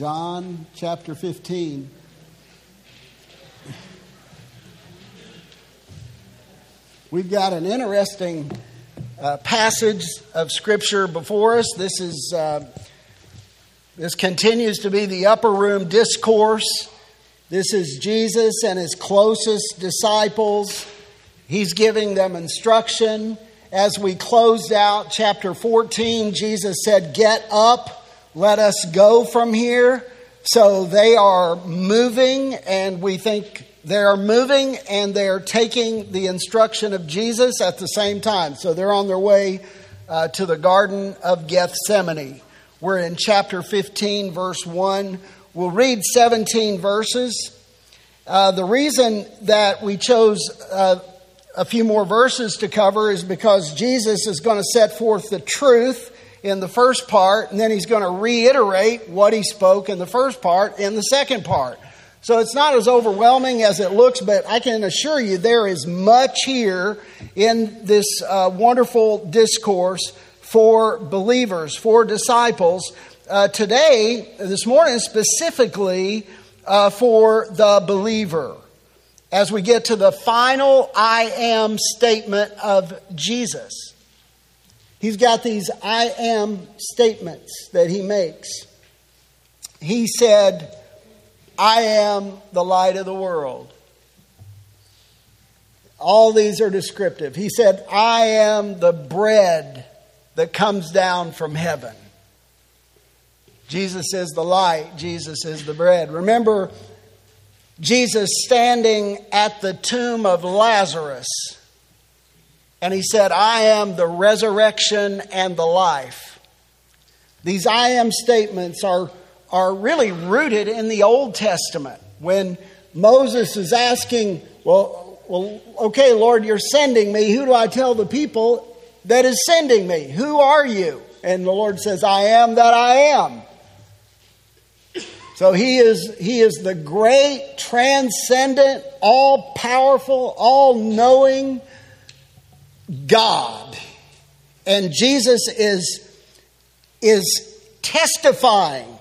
John chapter 15. We've got an interesting uh, passage of Scripture before us. This is uh, this continues to be the upper room discourse. This is Jesus and his closest disciples. He's giving them instruction. As we closed out chapter 14, Jesus said, Get up, let us go from here. So they are moving, and we think they are moving and they're taking the instruction of Jesus at the same time. So they're on their way uh, to the Garden of Gethsemane. We're in chapter 15, verse 1. We'll read 17 verses. Uh, the reason that we chose uh, a few more verses to cover is because Jesus is going to set forth the truth in the first part, and then he's going to reiterate what he spoke in the first part in the second part. So it's not as overwhelming as it looks, but I can assure you there is much here in this uh, wonderful discourse for believers, for disciples. Uh, today, this morning, specifically uh, for the believer, as we get to the final I am statement of Jesus. He's got these I am statements that he makes. He said, I am the light of the world. All these are descriptive. He said, I am the bread that comes down from heaven. Jesus is the light, Jesus is the bread. Remember Jesus standing at the tomb of Lazarus, and he said, I am the resurrection and the life. These I am statements are, are really rooted in the Old Testament. When Moses is asking, well, well, okay, Lord, you're sending me. Who do I tell the people that is sending me. Who are you? And the Lord says, I am that I am. So he is, he is the great, transcendent, all powerful, all knowing God. And Jesus is, is testifying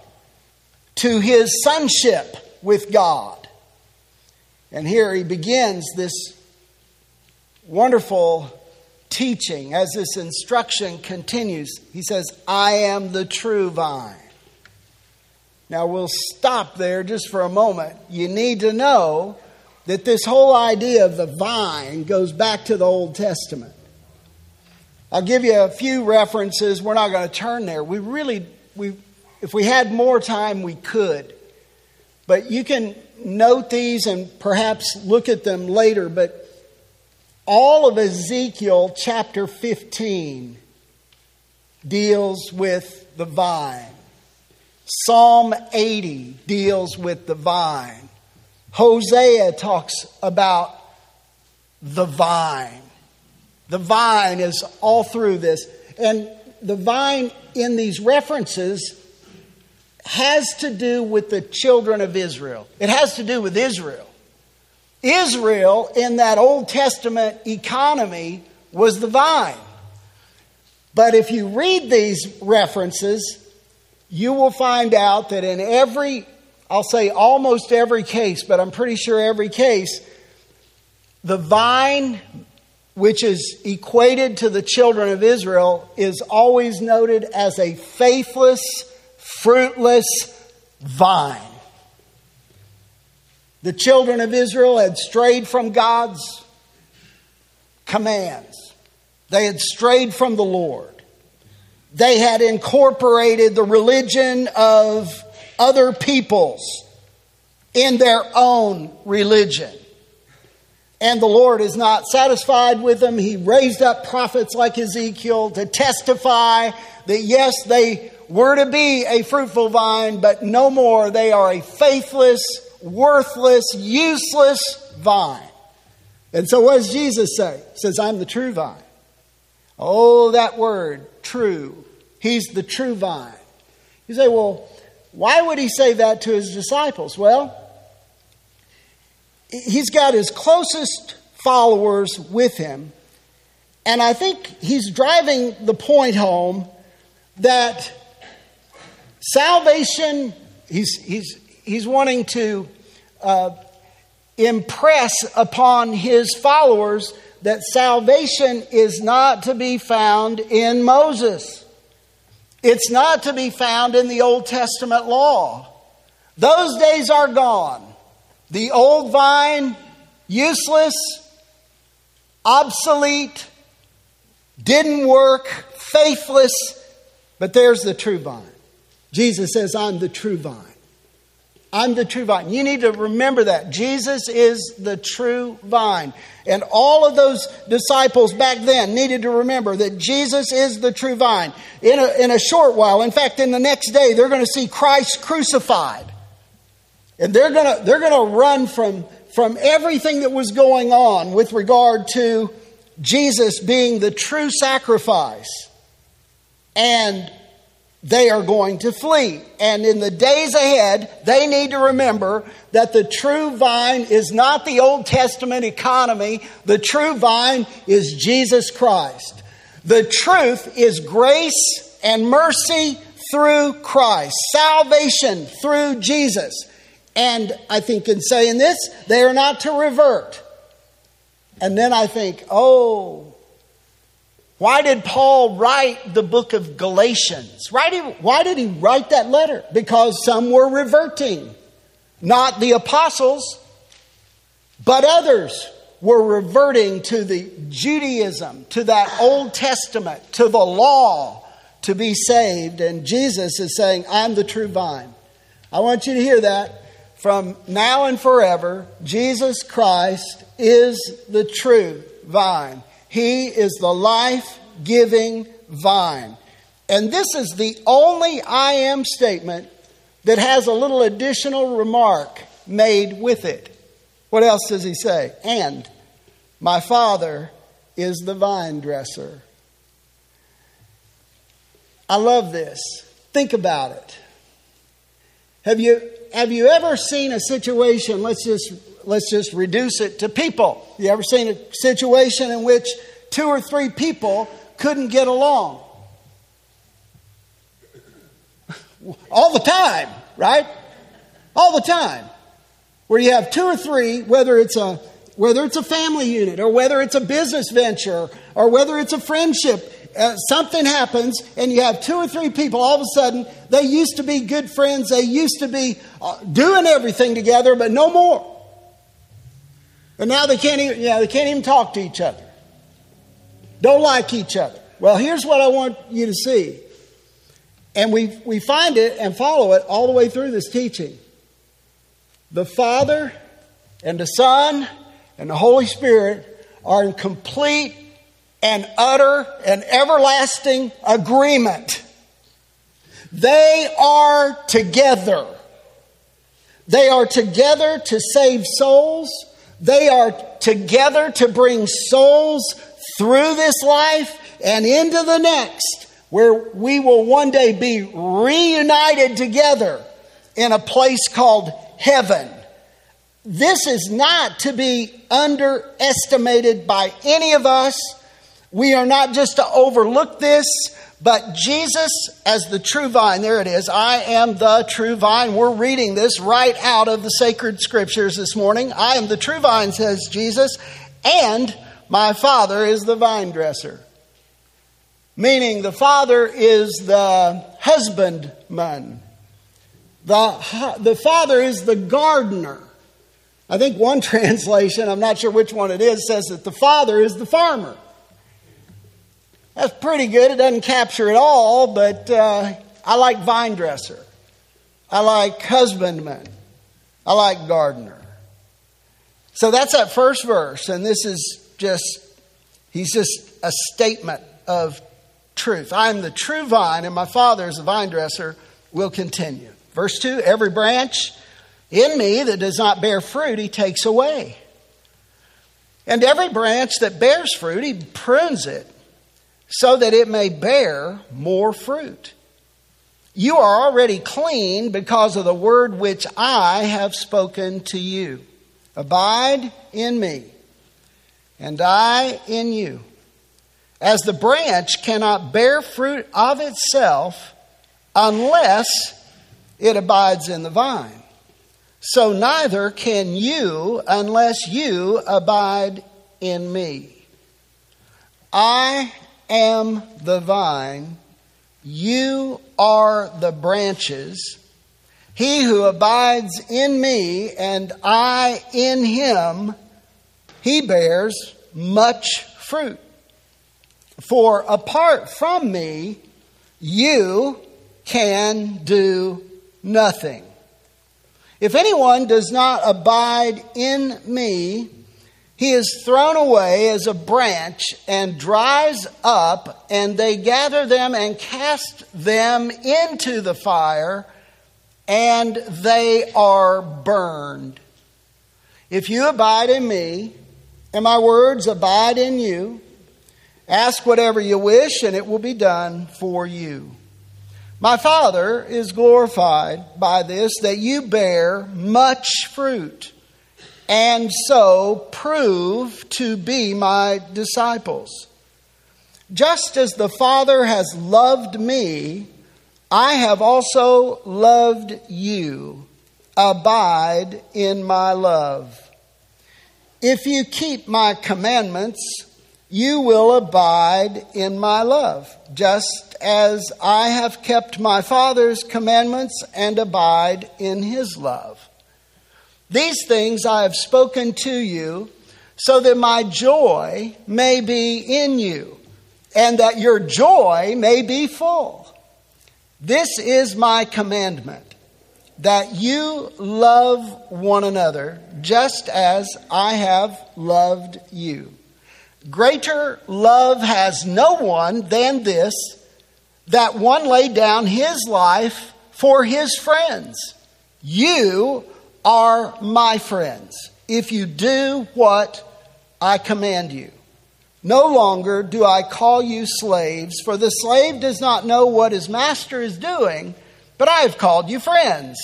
to his sonship with God. And here he begins this wonderful teaching, as this instruction continues, he says, I am the true vine. Now we'll stop there just for a moment. You need to know that this whole idea of the vine goes back to the Old Testament. I'll give you a few references. We're not going to turn there. We really, we, if we had more time, we could. But you can note these and perhaps look at them later. But all of Ezekiel chapter 15 deals with the vine. Psalm 80 deals with the vine. Hosea talks about the vine. The vine is all through this. And the vine in these references has to do with the children of Israel. It has to do with Israel. Israel, in that Old Testament economy, was the vine. But if you read these references, you will find out that in every, I'll say almost every case, but I'm pretty sure every case, the vine, which is equated to the children of Israel, is always noted as a faithless, fruitless vine. The children of Israel had strayed from God's commands, they had strayed from the Lord. They had incorporated the religion of other peoples in their own religion. And the Lord is not satisfied with them. He raised up prophets like Ezekiel to testify that yes, they were to be a fruitful vine, but no more. They are a faithless, worthless, useless vine. And so what does Jesus say? He says, I'm the true vine. Oh, that word, true. He's the true vine. You say, well, why would he say that to his disciples? Well, he's got his closest followers with him. And I think he's driving the point home that salvation he's, he's, he's wanting to uh, impress upon his followers that salvation is not to be found in Moses. It's not to be found in the Old Testament law. Those days are gone. The old vine, useless, obsolete, didn't work, faithless, but there's the true vine. Jesus says, I'm the true vine. I'm the true vine. You need to remember that. Jesus is the true vine. And all of those disciples back then needed to remember that Jesus is the true vine. In a, in a short while, in fact, in the next day, they're going to see Christ crucified. And they're going to, they're going to run from, from everything that was going on with regard to Jesus being the true sacrifice. And they are going to flee. And in the days ahead, they need to remember that the true vine is not the Old Testament economy, the true vine is Jesus Christ. The truth is grace and mercy through Christ, salvation through Jesus. And I think in saying this, they are not to revert. And then I think, oh, why did Paul write the book of Galatians? Why did, he write that letter? Because some were reverting. Not the apostles, but others were reverting to the Judaism, to that Old Testament, to the law to be saved. And Jesus is saying, I'm the true vine. I want you to hear that. From now and forever, Jesus Christ is the true vine. He is the life giving vine. And this is the only I am statement that has a little additional remark made with it. What else does he say? And my Father is the vine dresser. I love this. Think about it. Have you, have you ever seen a situation, let's just let's just reduce it to people. You ever seen a situation in which two or three people couldn't get along? All the time, right? All the time. Where you have two or three, whether it's a whether it's a family unit or whether it's a business venture or whether it's a friendship, uh, something happens and you have two or three people all of a sudden they used to be good friends they used to be uh, doing everything together but no more and now they can't even, yeah, they can't even talk to each other. Don't like each other. Well, here's what I want you to see. And we, we find it and follow it all the way through this teaching. The Father and the Son and the Holy Spirit are in complete and utter and everlasting agreement. They are together. They are together to save souls they are together to bring souls through this life and into the next, where we will one day be reunited together in a place called heaven. This is not to be underestimated by any of us. We are not just to overlook this. But Jesus, as the true vine, there it is, I am the true vine. We're reading this right out of the sacred scriptures this morning. I am the true vine, says Jesus, and my Father is the vine dresser. Meaning the Father is the husbandman. The, the Father is the gardener. I think one translation, I'm not sure which one it is, says that the Father is the farmer. That's pretty good. It doesn't capture it all, but uh, I like vine dresser. I like husbandman. I like gardener. So that's that first verse, and this is just, he's just a statement of truth. I am the true vine, and my Father is the vine dresser, will continue. Verse 2 Every branch in me that does not bear fruit, he takes away. And every branch that bears fruit, he prunes it so that it may bear more fruit. You are already clean because of the word which I have spoken to you. Abide in me, and I in you. As the branch cannot bear fruit of itself unless it abides in the vine. So neither can you unless you abide in me. I am the vine, you are the branches. He who abides in me and I in him, he bears much fruit. For apart from me, you can do nothing. If anyone does not abide in me, he is thrown away as a branch and dries up, and they gather them and cast them into the fire, and they are burned. If you abide in me, and my words abide in you, ask whatever you wish, and it will be done for you. My Father is glorified by this, that you bear much fruit, and so prove to be my disciples. Just as the Father has loved me, I have also loved you. Abide in my love. If you keep my commandments, you will abide in my love, just as I have kept my Father's commandments and abide in his love. These things I have spoken to you, so that my joy may be in you, and that your joy may be full. This is my commandment that you love one another, just as I have loved you. Greater love has no one than this that one laid down his life for his friends. You are my friends if you do what I command you. No longer do I call you slaves, for the slave does not know what his master is doing, but I have called you friends.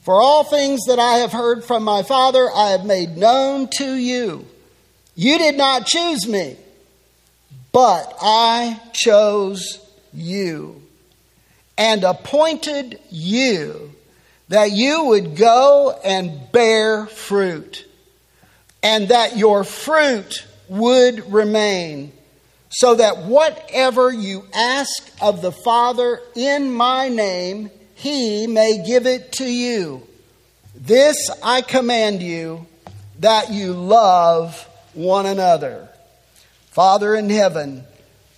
For all things that I have heard from my Father, I have made known to you. You did not choose me, but I chose you and appointed you that you would go and bear fruit, and that your fruit would remain, so that whatever you ask of the Father in my name, he may give it to you. This I command you that you love one another. Father in heaven,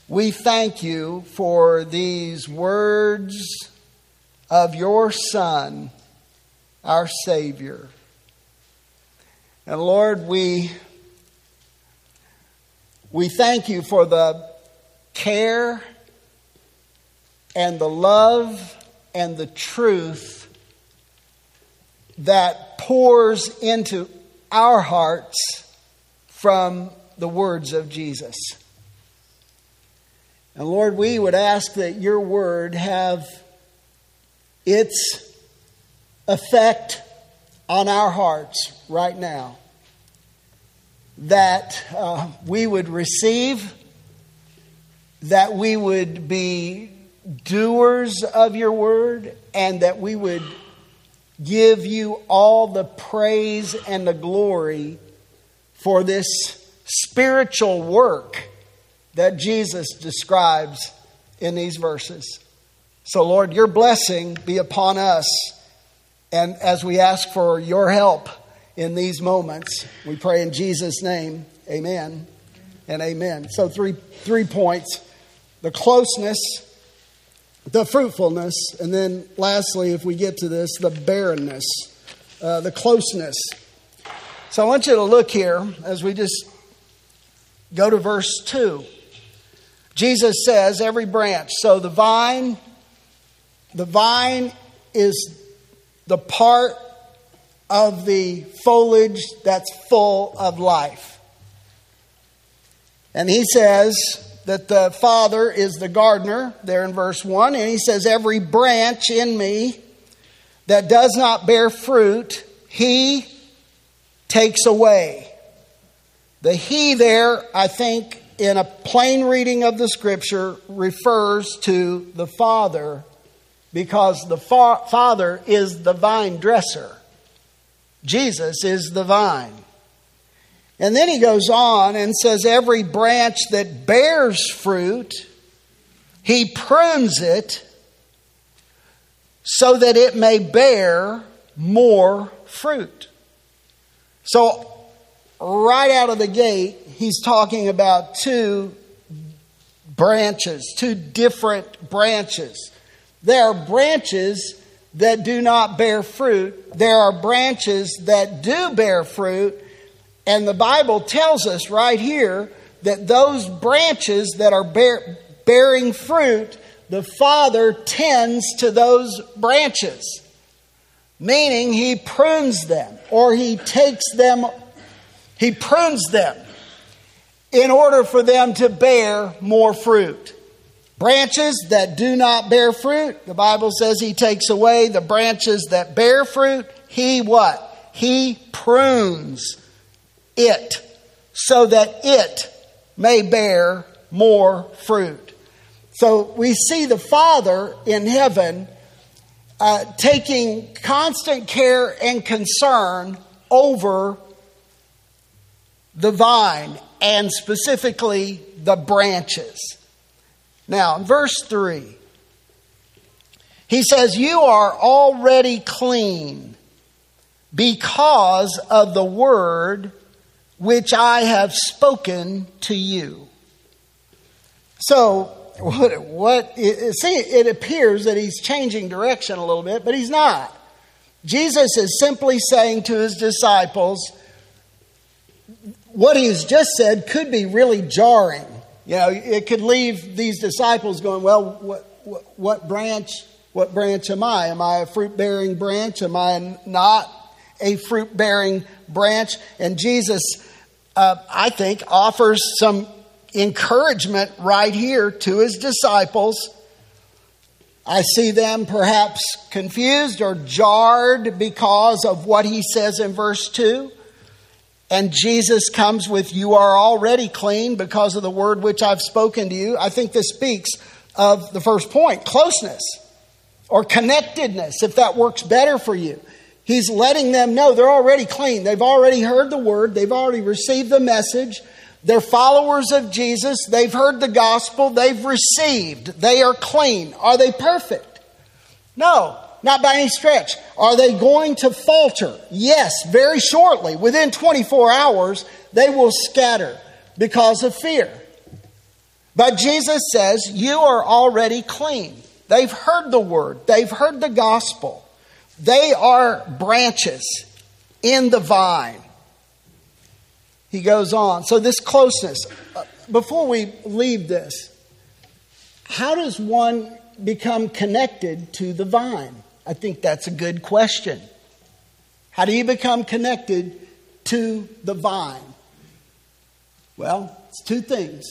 we thank you for these words of your Son, our Savior. And Lord, we, we thank you for the care and the love and the truth that pours into our hearts from the words of Jesus. And Lord, we would ask that your word have its effect on our hearts right now. That uh, we would receive, that we would be doers of your word, and that we would give you all the praise and the glory for this spiritual work that Jesus describes in these verses. So, Lord, your blessing be upon us. And as we ask for your help in these moments, we pray in Jesus' name, amen and amen. So, three, three points the closeness, the fruitfulness, and then lastly, if we get to this, the barrenness, uh, the closeness. So I want you to look here as we just go to verse 2. Jesus says, every branch. So the vine, the vine is the part of the foliage that's full of life. And he says that the Father is the gardener, there in verse 1. And he says, Every branch in me that does not bear fruit, he takes away. The he there, I think, in a plain reading of the scripture, refers to the Father because the fa- Father is the vine dresser. Jesus is the vine. And then he goes on and says, Every branch that bears fruit, he prunes it so that it may bear more fruit. So, right out of the gate, he's talking about two branches, two different branches. There are branches that do not bear fruit, there are branches that do bear fruit, and the Bible tells us right here that those branches that are bear, bearing fruit, the Father tends to those branches, meaning He prunes them or He takes them, He prunes them in order for them to bear more fruit. Branches that do not bear fruit, the Bible says He takes away. The branches that bear fruit, He what? He prunes it so that it may bear more fruit. So we see the Father in heaven uh, taking constant care and concern over the vine and specifically the branches. Now, in verse 3, he says, You are already clean because of the word which I have spoken to you. So, what, what see, it appears that he's changing direction a little bit, but he's not. Jesus is simply saying to his disciples, what he's just said could be really jarring. You know, it could leave these disciples going, well, what, what, what branch, what branch am I? Am I a fruit bearing branch? Am I not a fruit bearing branch? And Jesus uh, I think, offers some encouragement right here to his disciples. I see them perhaps confused or jarred because of what he says in verse 2. And Jesus comes with, You are already clean because of the word which I've spoken to you. I think this speaks of the first point closeness or connectedness, if that works better for you. He's letting them know they're already clean. They've already heard the word, they've already received the message. They're followers of Jesus. They've heard the gospel. They've received. They are clean. Are they perfect? No, not by any stretch. Are they going to falter? Yes, very shortly. Within 24 hours, they will scatter because of fear. But Jesus says, You are already clean. They've heard the word, they've heard the gospel. They are branches in the vine. He goes on. So, this closeness, uh, before we leave this, how does one become connected to the vine? I think that's a good question. How do you become connected to the vine? Well, it's two things.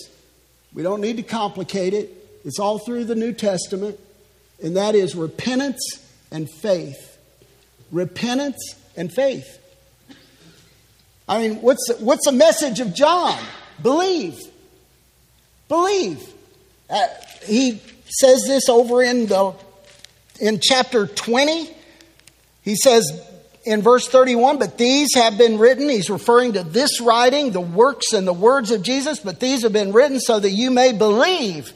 We don't need to complicate it. It's all through the New Testament, and that is repentance and faith repentance and faith. I mean, what's, what's the message of John? Believe. Believe. Uh, he says this over in, the, in chapter 20. He says in verse 31, but these have been written. He's referring to this writing, the works and the words of Jesus, but these have been written so that you may believe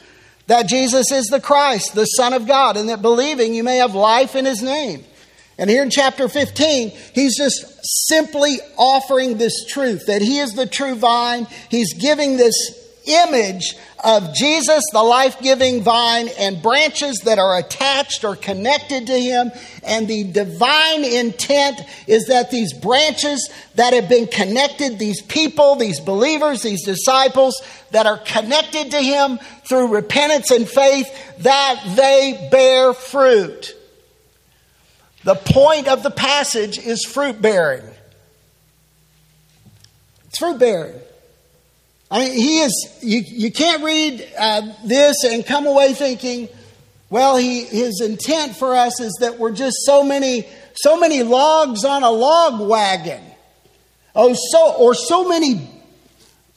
that Jesus is the Christ, the Son of God, and that believing you may have life in his name. And here in chapter 15, he's just simply offering this truth that he is the true vine. He's giving this image of Jesus, the life giving vine, and branches that are attached or connected to him. And the divine intent is that these branches that have been connected, these people, these believers, these disciples that are connected to him through repentance and faith, that they bear fruit. The point of the passage is fruit bearing. It's fruit bearing. I mean, he is, you, you can't read uh, this and come away thinking, well, he, his intent for us is that we're just so many, so many logs on a log wagon. Oh, so, or so many,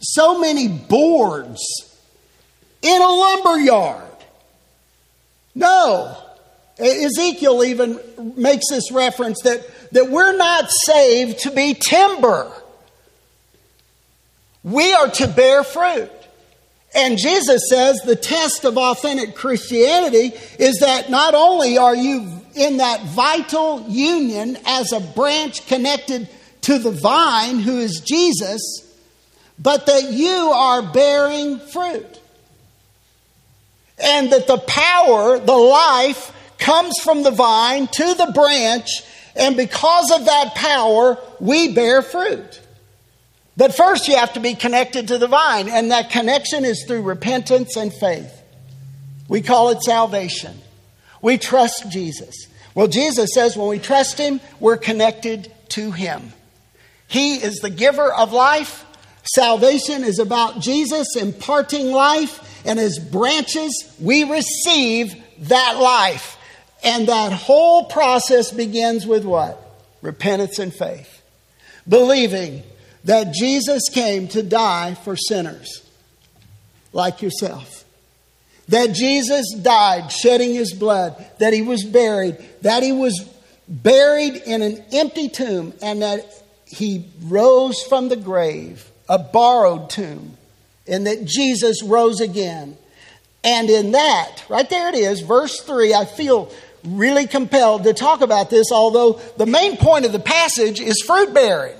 so many boards in a lumber yard. No. Ezekiel even makes this reference that, that we're not saved to be timber. We are to bear fruit. And Jesus says the test of authentic Christianity is that not only are you in that vital union as a branch connected to the vine, who is Jesus, but that you are bearing fruit. And that the power, the life, comes from the vine to the branch, and because of that power, we bear fruit. But first, you have to be connected to the vine, and that connection is through repentance and faith. We call it salvation. We trust Jesus. Well, Jesus says when we trust Him, we're connected to Him. He is the giver of life. Salvation is about Jesus imparting life, and as branches, we receive that life. And that whole process begins with what? Repentance and faith. Believing that Jesus came to die for sinners like yourself. That Jesus died shedding his blood, that he was buried, that he was buried in an empty tomb, and that he rose from the grave, a borrowed tomb, and that Jesus rose again. And in that, right there it is, verse 3, I feel really compelled to talk about this, although the main point of the passage is fruit bearing.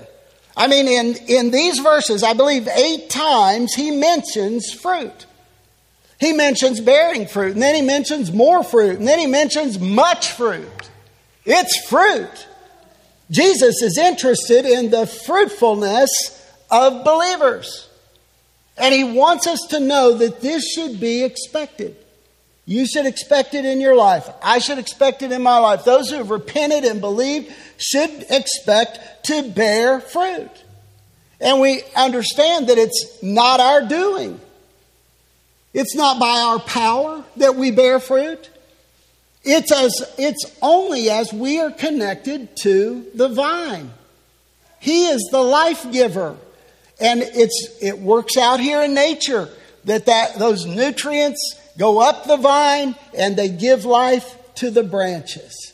I mean, in, in these verses, I believe eight times he mentions fruit. He mentions bearing fruit, and then he mentions more fruit, and then he mentions much fruit. It's fruit. Jesus is interested in the fruitfulness of believers. And he wants us to know that this should be expected. You should expect it in your life. I should expect it in my life. Those who have repented and believed should expect to bear fruit. And we understand that it's not our doing. It's not by our power that we bear fruit. It's as it's only as we are connected to the vine. He is the life giver. And it's it works out here in nature that, that those nutrients go up the vine and they give life to the branches.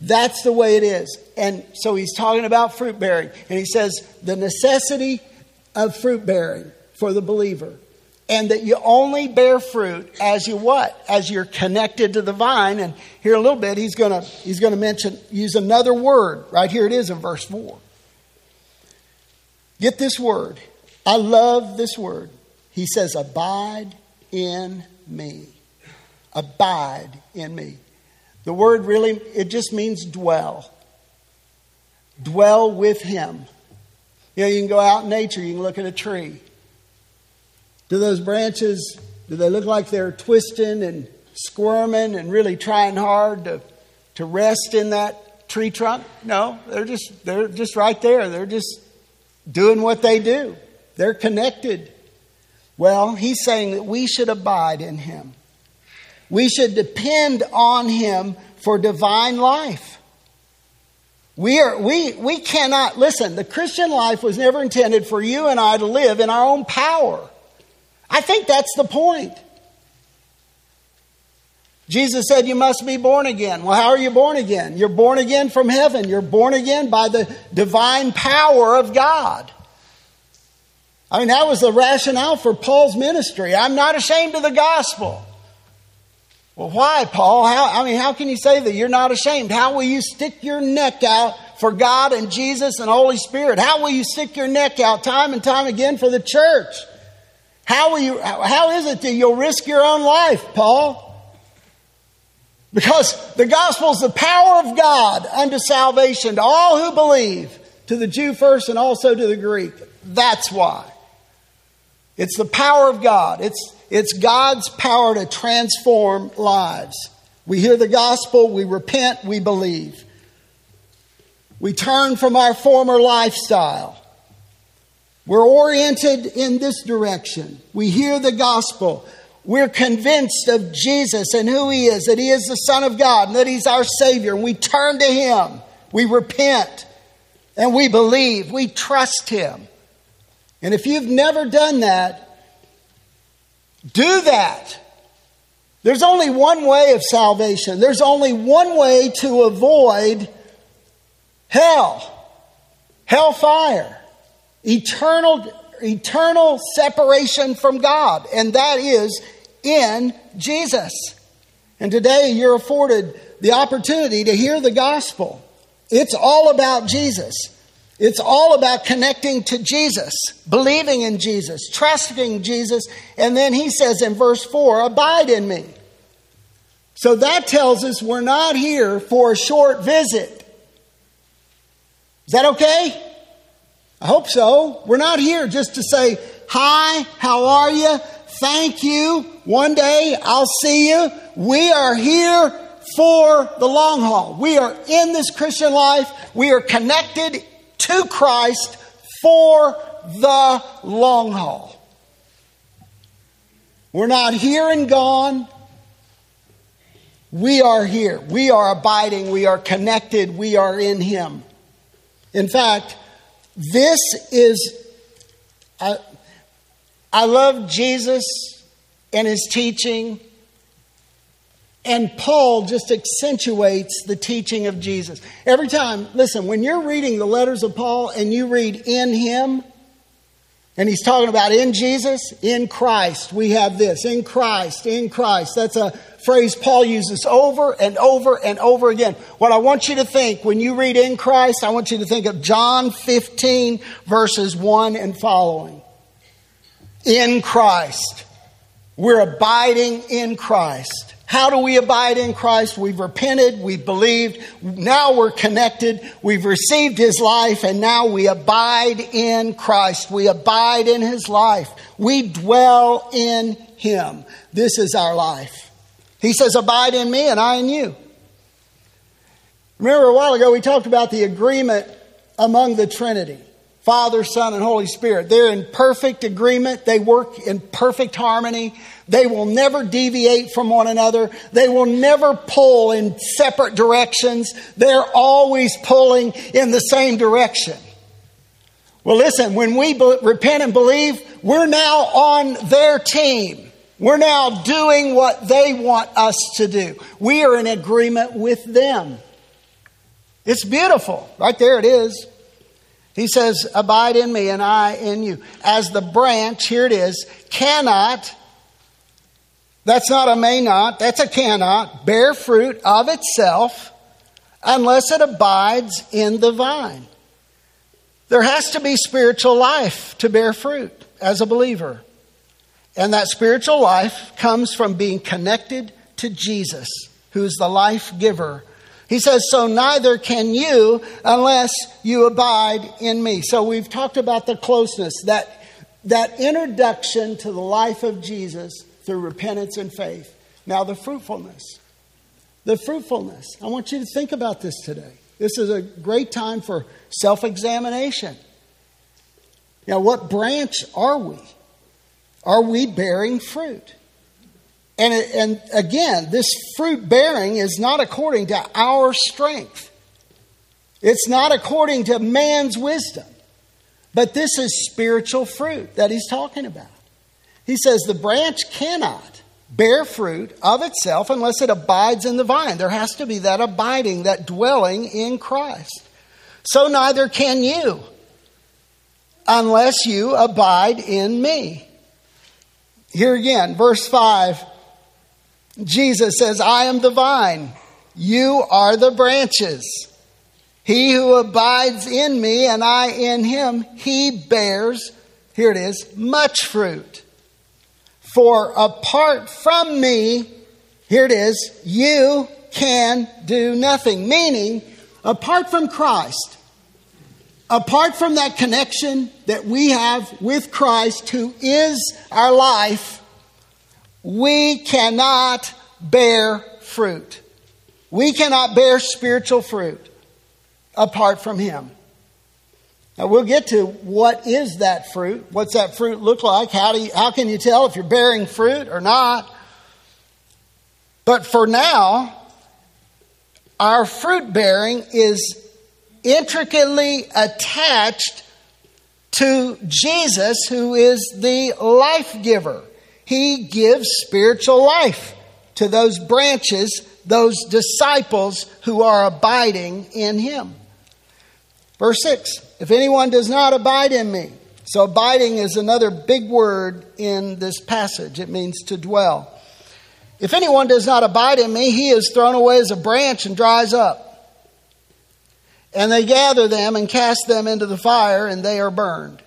That's the way it is. And so he's talking about fruit bearing. And he says the necessity of fruit bearing for the believer. And that you only bear fruit as you what? As you're connected to the vine. And here a little bit, he's gonna he's gonna mention use another word. Right here it is in verse 4. Get this word. I love this word. He says, abide in me. Abide in me. The word really, it just means dwell. Dwell with him. You know, you can go out in nature, you can look at a tree. Do those branches, do they look like they're twisting and squirming and really trying hard to, to rest in that tree trunk? No, they're just, they're just right there. They're just doing what they do. They're connected. Well, he's saying that we should abide in him. We should depend on him for divine life. We, are, we, we cannot, listen, the Christian life was never intended for you and I to live in our own power. I think that's the point. Jesus said you must be born again. Well, how are you born again? You're born again from heaven. You're born again by the divine power of God. I mean, that was the rationale for Paul's ministry. I'm not ashamed of the gospel. Well, why, Paul? How, I mean, how can you say that you're not ashamed? How will you stick your neck out for God and Jesus and Holy Spirit? How will you stick your neck out time and time again for the church? How will you, how is it that you'll risk your own life, Paul? Because the gospel is the power of God unto salvation to all who believe, to the Jew first and also to the Greek. That's why. It's the power of God. It's, it's God's power to transform lives. We hear the gospel, we repent, we believe. We turn from our former lifestyle. We're oriented in this direction. We hear the gospel. We're convinced of Jesus and who He is, that He is the Son of God, and that He's our Savior. And we turn to Him. We repent and we believe. We trust Him. And if you've never done that, do that. There's only one way of salvation. There's only one way to avoid hell, hellfire, eternal, eternal separation from God, and that is in Jesus. And today you're afforded the opportunity to hear the gospel. It's all about Jesus. It's all about connecting to Jesus, believing in Jesus, trusting Jesus. And then he says in verse 4 Abide in me. So that tells us we're not here for a short visit. Is that okay? I hope so. We're not here just to say, Hi, how are you? Thank you. One day I'll see you. We are here for the long haul. We are in this Christian life. We are connected to Christ for the long haul. We're not here and gone. We are here. We are abiding. We are connected. We are in Him. In fact, this is, I, I love Jesus and His teaching. And Paul just accentuates the teaching of Jesus. Every time, listen, when you're reading the letters of Paul and you read in him, and he's talking about in Jesus, in Christ, we have this. In Christ, in Christ. That's a phrase Paul uses over and over and over again. What I want you to think when you read in Christ, I want you to think of John 15, verses 1 and following. In Christ. We're abiding in Christ. How do we abide in Christ? We've repented, we've believed, now we're connected, we've received His life, and now we abide in Christ. We abide in His life. We dwell in Him. This is our life. He says, Abide in me, and I in you. Remember a while ago we talked about the agreement among the Trinity. Father, Son, and Holy Spirit. They're in perfect agreement. They work in perfect harmony. They will never deviate from one another. They will never pull in separate directions. They're always pulling in the same direction. Well, listen, when we be- repent and believe, we're now on their team. We're now doing what they want us to do. We are in agreement with them. It's beautiful. Right there it is. He says, Abide in me and I in you. As the branch, here it is, cannot, that's not a may not, that's a cannot, bear fruit of itself unless it abides in the vine. There has to be spiritual life to bear fruit as a believer. And that spiritual life comes from being connected to Jesus, who is the life giver he says, So neither can you unless you abide in me. So we've talked about the closeness, that, that introduction to the life of Jesus through repentance and faith. Now, the fruitfulness. The fruitfulness. I want you to think about this today. This is a great time for self examination. Now, what branch are we? Are we bearing fruit? And, and again, this fruit bearing is not according to our strength. It's not according to man's wisdom. But this is spiritual fruit that he's talking about. He says the branch cannot bear fruit of itself unless it abides in the vine. There has to be that abiding, that dwelling in Christ. So neither can you unless you abide in me. Here again, verse 5 Jesus says, I am the vine, you are the branches. He who abides in me and I in him, he bears, here it is, much fruit. For apart from me, here it is, you can do nothing. Meaning, apart from Christ, apart from that connection that we have with Christ, who is our life, we cannot bear fruit. We cannot bear spiritual fruit apart from Him. Now we'll get to what is that fruit? What's that fruit look like? How do you, how can you tell if you're bearing fruit or not? But for now, our fruit bearing is intricately attached to Jesus, who is the life giver. He gives spiritual life to those branches, those disciples who are abiding in him. Verse 6 If anyone does not abide in me, so abiding is another big word in this passage, it means to dwell. If anyone does not abide in me, he is thrown away as a branch and dries up. And they gather them and cast them into the fire, and they are burned.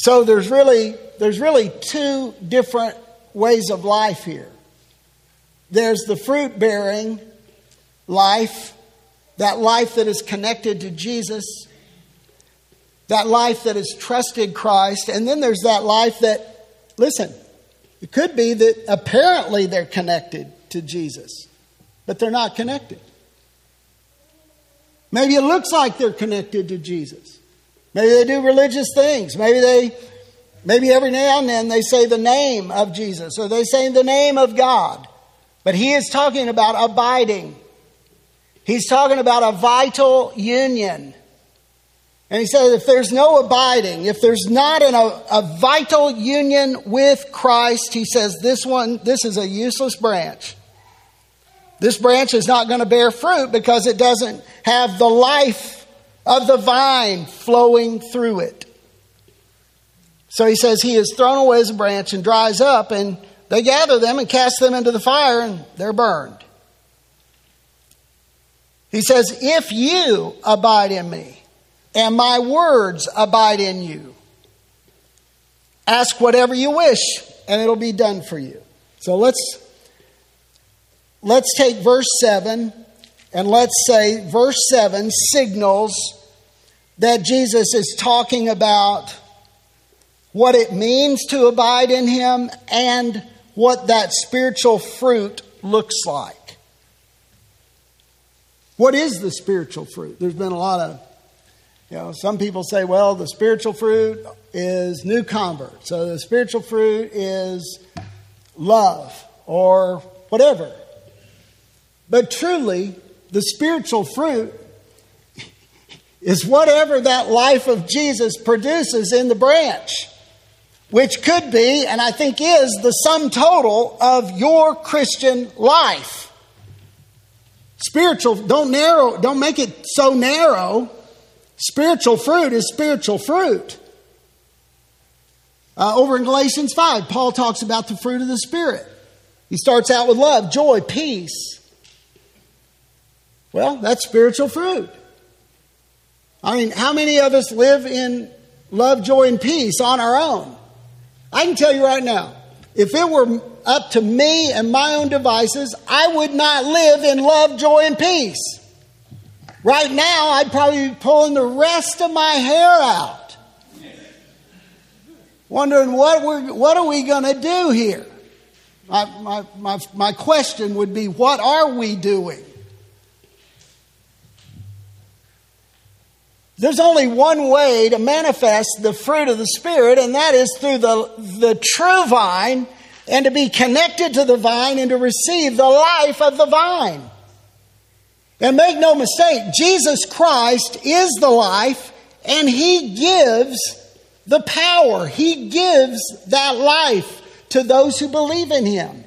So there's really, there's really two different ways of life here. There's the fruit bearing life, that life that is connected to Jesus, that life that has trusted Christ, and then there's that life that, listen, it could be that apparently they're connected to Jesus, but they're not connected. Maybe it looks like they're connected to Jesus. Maybe they do religious things. Maybe they maybe every now and then they say the name of Jesus or they say the name of God. But he is talking about abiding. He's talking about a vital union. And he says if there's no abiding, if there's not an, a, a vital union with Christ, he says this one, this is a useless branch. This branch is not going to bear fruit because it doesn't have the life of the vine flowing through it. So he says he is thrown away as a branch and dries up, and they gather them and cast them into the fire, and they're burned. He says, If you abide in me, and my words abide in you, ask whatever you wish, and it'll be done for you. So let's let's take verse 7 and let's say verse 7 signals that Jesus is talking about what it means to abide in Him and what that spiritual fruit looks like. What is the spiritual fruit? There's been a lot of, you know, some people say, well, the spiritual fruit is new convert. So the spiritual fruit is love or whatever. But truly, the spiritual fruit is whatever that life of Jesus produces in the branch, which could be, and I think is, the sum total of your Christian life. Spiritual, don't narrow, don't make it so narrow. Spiritual fruit is spiritual fruit. Uh, over in Galatians 5, Paul talks about the fruit of the Spirit. He starts out with love, joy, peace. Well, that's spiritual fruit. I mean, how many of us live in love, joy, and peace on our own? I can tell you right now, if it were up to me and my own devices, I would not live in love, joy, and peace. Right now, I'd probably be pulling the rest of my hair out. Wondering what, we're, what are we going to do here? My, my, my, my question would be, what are we doing? There's only one way to manifest the fruit of the Spirit, and that is through the, the true vine and to be connected to the vine and to receive the life of the vine. And make no mistake, Jesus Christ is the life, and He gives the power. He gives that life to those who believe in Him.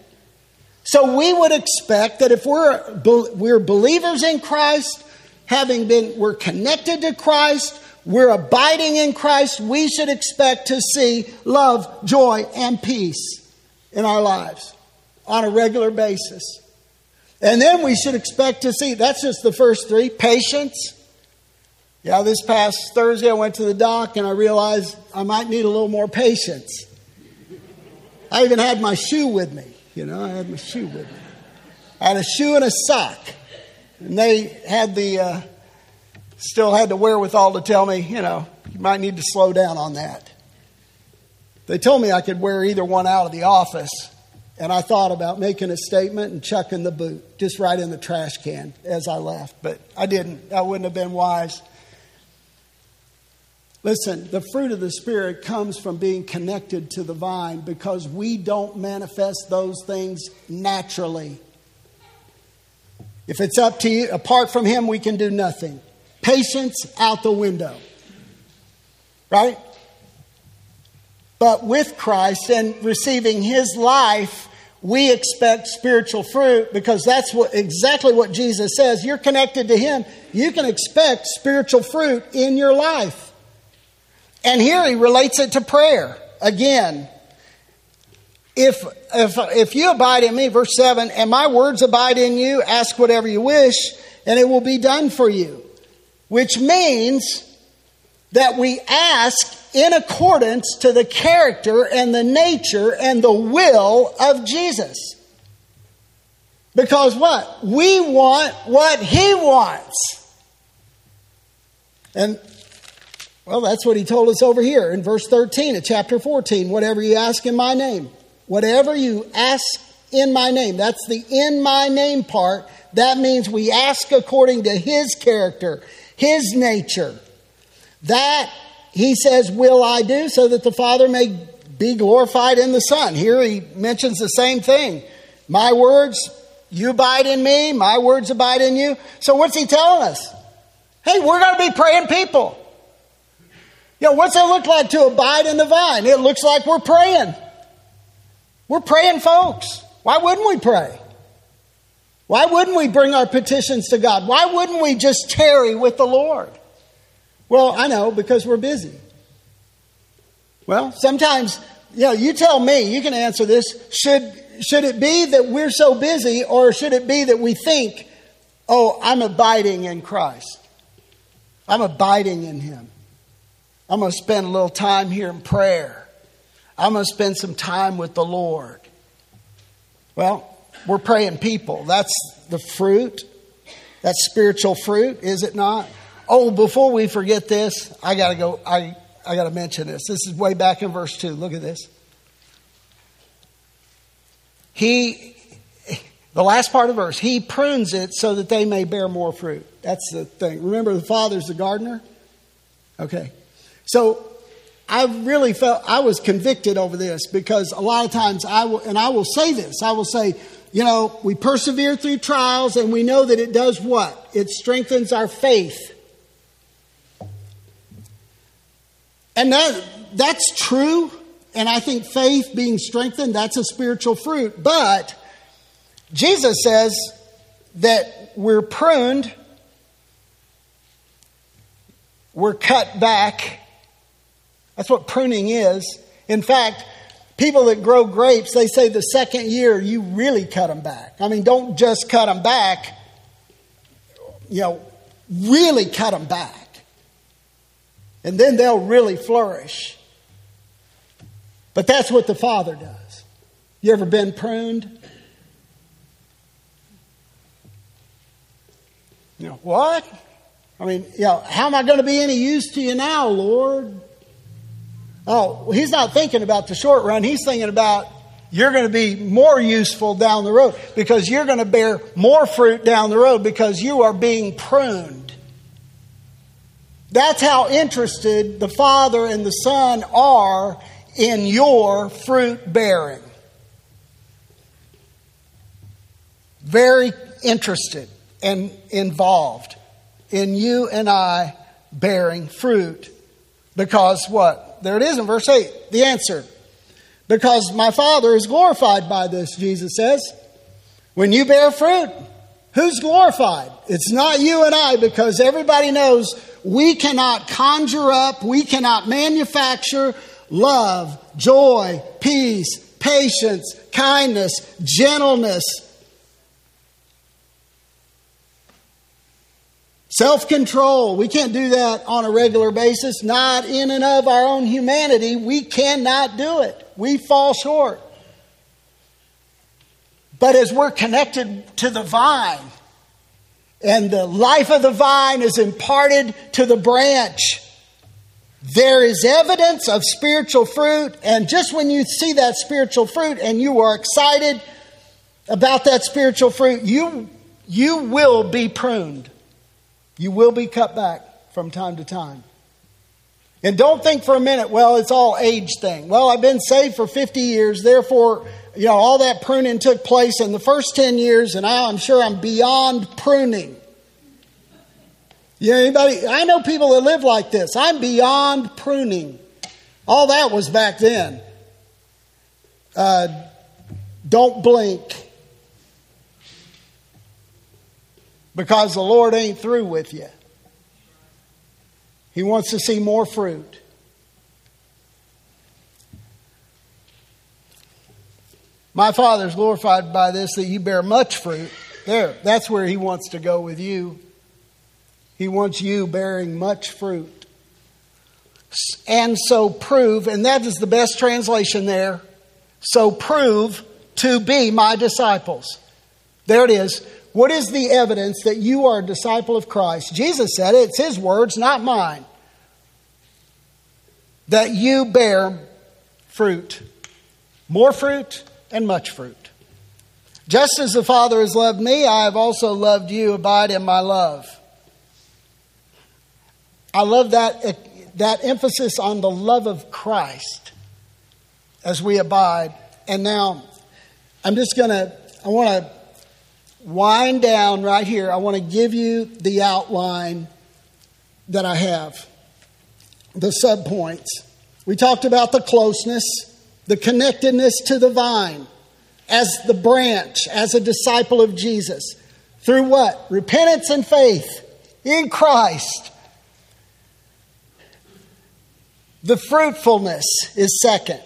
So we would expect that if we're, we're believers in Christ, having been, we're connected to Christ, we're abiding in Christ, we should expect to see love, joy, and peace in our lives on a regular basis. And then we should expect to see, that's just the first three patience. Yeah, this past Thursday I went to the doc and I realized I might need a little more patience. I even had my shoe with me. You know, I had my shoe with me. I had a shoe and a sock. And they had the, uh, still had the wherewithal to tell me, you know, you might need to slow down on that. They told me I could wear either one out of the office, and I thought about making a statement and chucking the boot just right in the trash can as I left, but I didn't. That wouldn't have been wise. Listen, the fruit of the Spirit comes from being connected to the vine because we don't manifest those things naturally. If it's up to you, apart from Him, we can do nothing. Patience out the window. Right? But with Christ and receiving his life, we expect spiritual fruit because that's what exactly what Jesus says. You're connected to him, you can expect spiritual fruit in your life. And here he relates it to prayer. Again, if, if, if you abide in me, verse 7, and my words abide in you, ask whatever you wish, and it will be done for you. Which means that we ask in accordance to the character and the nature and the will of Jesus. Because what? We want what He wants. And, well, that's what He told us over here in verse 13 of chapter 14. Whatever you ask in my name, whatever you ask in my name, that's the in my name part. That means we ask according to His character, His nature. That, he says, will I do so that the Father may be glorified in the Son. Here he mentions the same thing. My words, you abide in me, my words abide in you. So what's he telling us? Hey, we're going to be praying people. You know, what's it look like to abide in the vine? It looks like we're praying. We're praying folks. Why wouldn't we pray? Why wouldn't we bring our petitions to God? Why wouldn't we just tarry with the Lord? Well, I know because we're busy. Well, sometimes, you know, you tell me, you can answer this. Should, should it be that we're so busy or should it be that we think, oh, I'm abiding in Christ? I'm abiding in Him. I'm going to spend a little time here in prayer. I'm going to spend some time with the Lord. Well, we're praying people. That's the fruit. That's spiritual fruit, is it not? Oh, before we forget this, I got to go. I, I got to mention this. This is way back in verse 2. Look at this. He, the last part of verse, he prunes it so that they may bear more fruit. That's the thing. Remember, the Father's the gardener? Okay. So I really felt, I was convicted over this because a lot of times I will, and I will say this, I will say, you know, we persevere through trials and we know that it does what? It strengthens our faith. And that, that's true. And I think faith being strengthened, that's a spiritual fruit. But Jesus says that we're pruned, we're cut back. That's what pruning is. In fact, people that grow grapes, they say the second year you really cut them back. I mean, don't just cut them back, you know, really cut them back and then they'll really flourish. But that's what the Father does. You ever been pruned? You know, what? I mean, you know, how am I going to be any use to you now, Lord? Oh, he's not thinking about the short run. He's thinking about you're going to be more useful down the road because you're going to bear more fruit down the road because you are being pruned. That's how interested the Father and the Son are in your fruit bearing. Very interested and involved in you and I bearing fruit. Because what? There it is in verse 8. The answer. Because my Father is glorified by this, Jesus says. When you bear fruit, who's glorified? It's not you and I because everybody knows we cannot conjure up, we cannot manufacture love, joy, peace, patience, kindness, gentleness, self control. We can't do that on a regular basis, not in and of our own humanity. We cannot do it. We fall short. But as we're connected to the vine, and the life of the vine is imparted to the branch. There is evidence of spiritual fruit, and just when you see that spiritual fruit and you are excited about that spiritual fruit, you, you will be pruned. You will be cut back from time to time. And don't think for a minute, well, it's all age thing. Well, I've been saved for 50 years, therefore you know, all that pruning took place in the first 10 years, and I'm sure I'm beyond pruning. Yeah, anybody? I know people that live like this. I'm beyond pruning. All that was back then. Uh, don't blink because the Lord ain't through with you. He wants to see more fruit. My Father is glorified by this that you bear much fruit. There, that's where He wants to go with you. He wants you bearing much fruit. And so prove, and that is the best translation there. So prove to be my disciples. There it is. What is the evidence that you are a disciple of Christ? Jesus said it, it's His words, not mine. That you bear fruit. More fruit and much fruit. Just as the Father has loved me, I have also loved you. Abide in my love. I love that, that emphasis on the love of Christ as we abide. And now, I'm just going to, I want to wind down right here. I want to give you the outline that I have, the subpoints. We talked about the closeness, the connectedness to the vine as the branch, as a disciple of Jesus. Through what? Repentance and faith in Christ. The fruitfulness is second.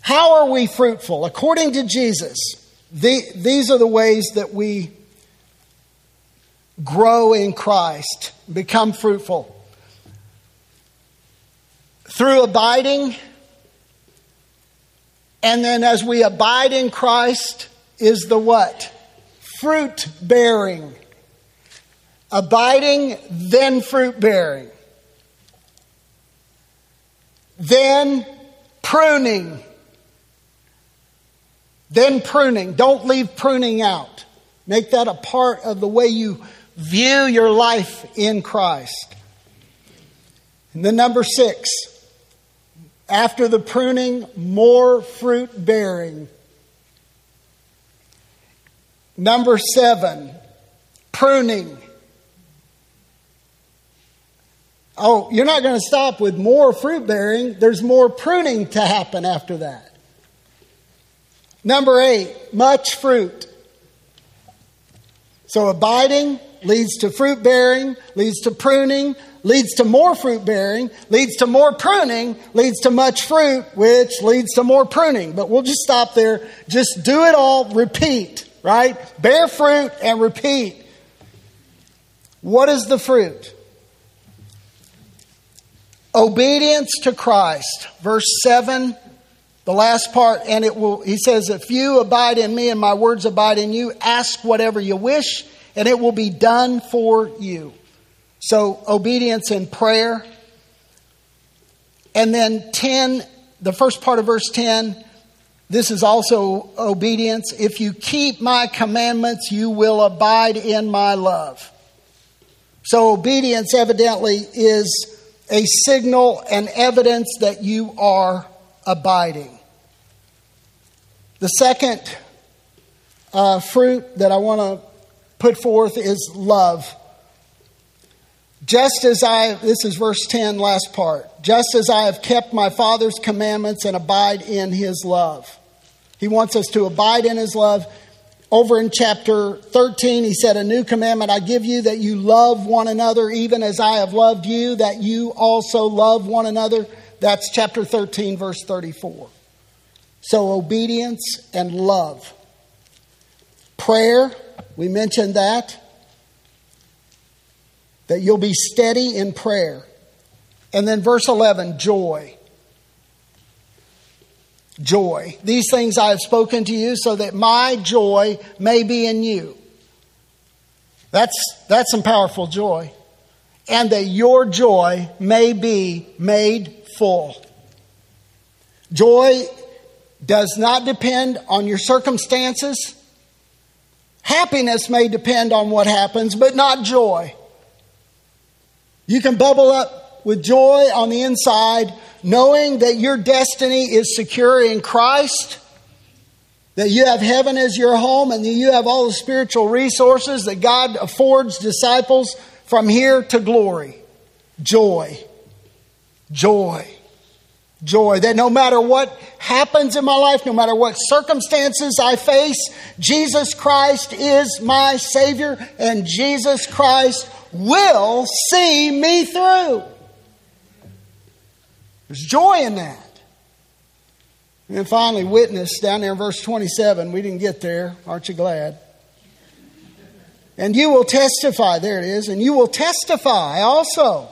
How are we fruitful? According to Jesus, the, these are the ways that we grow in Christ, become fruitful. Through abiding, and then as we abide in Christ, is the what? Fruit bearing. Abiding, then fruit bearing. Then pruning then pruning. Don't leave pruning out. Make that a part of the way you view your life in Christ. And then number six, after the pruning, more fruit bearing. Number seven, pruning. Oh, you're not going to stop with more fruit bearing. There's more pruning to happen after that. Number eight, much fruit. So abiding leads to fruit bearing, leads to pruning, leads to more fruit bearing, leads to more pruning, leads to much fruit, which leads to more pruning. But we'll just stop there. Just do it all, repeat, right? Bear fruit and repeat. What is the fruit? Obedience to Christ. Verse 7 the last part, and it will, he says, if you abide in me and my words abide in you, ask whatever you wish, and it will be done for you. So, obedience in prayer. And then 10, the first part of verse 10, this is also obedience. If you keep my commandments, you will abide in my love. So, obedience evidently is a signal and evidence that you are abiding. The second uh, fruit that I want to put forth is love. Just as I, this is verse 10, last part. Just as I have kept my Father's commandments and abide in his love. He wants us to abide in his love. Over in chapter 13, he said, A new commandment I give you that you love one another, even as I have loved you, that you also love one another. That's chapter 13, verse 34. So, obedience and love. Prayer, we mentioned that. That you'll be steady in prayer. And then verse 11, joy. Joy. These things I have spoken to you so that my joy may be in you. That's, that's some powerful joy. And that your joy may be made full. Joy does not depend on your circumstances. Happiness may depend on what happens, but not joy. You can bubble up with joy on the inside, knowing that your destiny is secure in Christ, that you have heaven as your home, and that you have all the spiritual resources that God affords disciples from here to glory. Joy. Joy. joy. That no matter what happens in my life, no matter what circumstances I face, Jesus Christ is my Savior and Jesus Christ will see me through. There's joy in that. And finally, witness down there in verse 27. We didn't get there. Aren't you glad? And you will testify. There it is. And you will testify also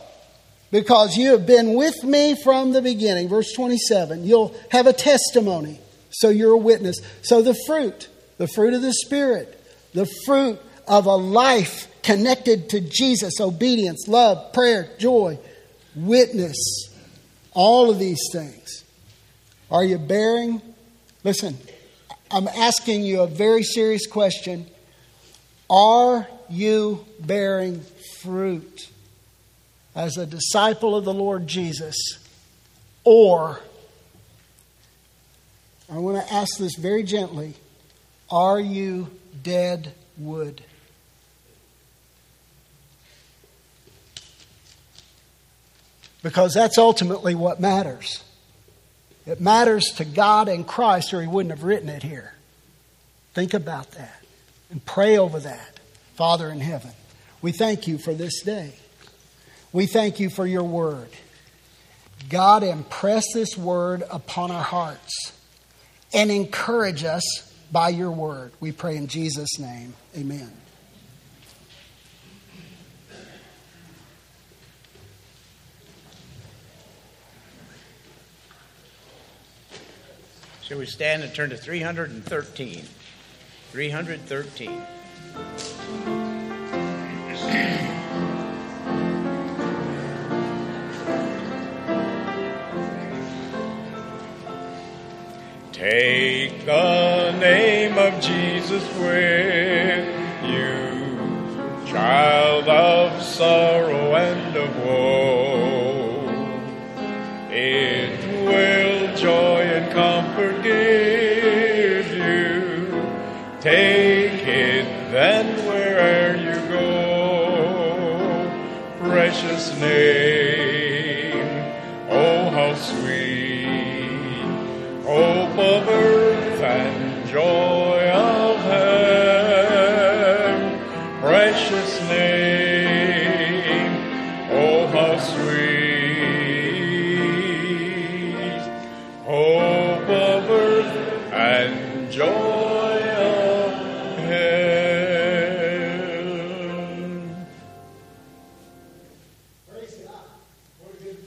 because you have been with me from the beginning. Verse 27. You'll have a testimony. So you're a witness. So the fruit, the fruit of the Spirit, the fruit of a life connected to Jesus, obedience, love, prayer, joy, witness, all of these things. Are you bearing? Listen, I'm asking you a very serious question. Are you bearing fruit as a disciple of the Lord Jesus? Or, I want to ask this very gently are you dead wood? Because that's ultimately what matters. It matters to God and Christ, or He wouldn't have written it here. Think about that and pray over that. Father in heaven, we thank you for this day. We thank you for your word. God, impress this word upon our hearts and encourage us by your word. We pray in Jesus' name. Amen. Shall we stand and turn to 313? 313. Take the name of Jesus with you, child of sorrow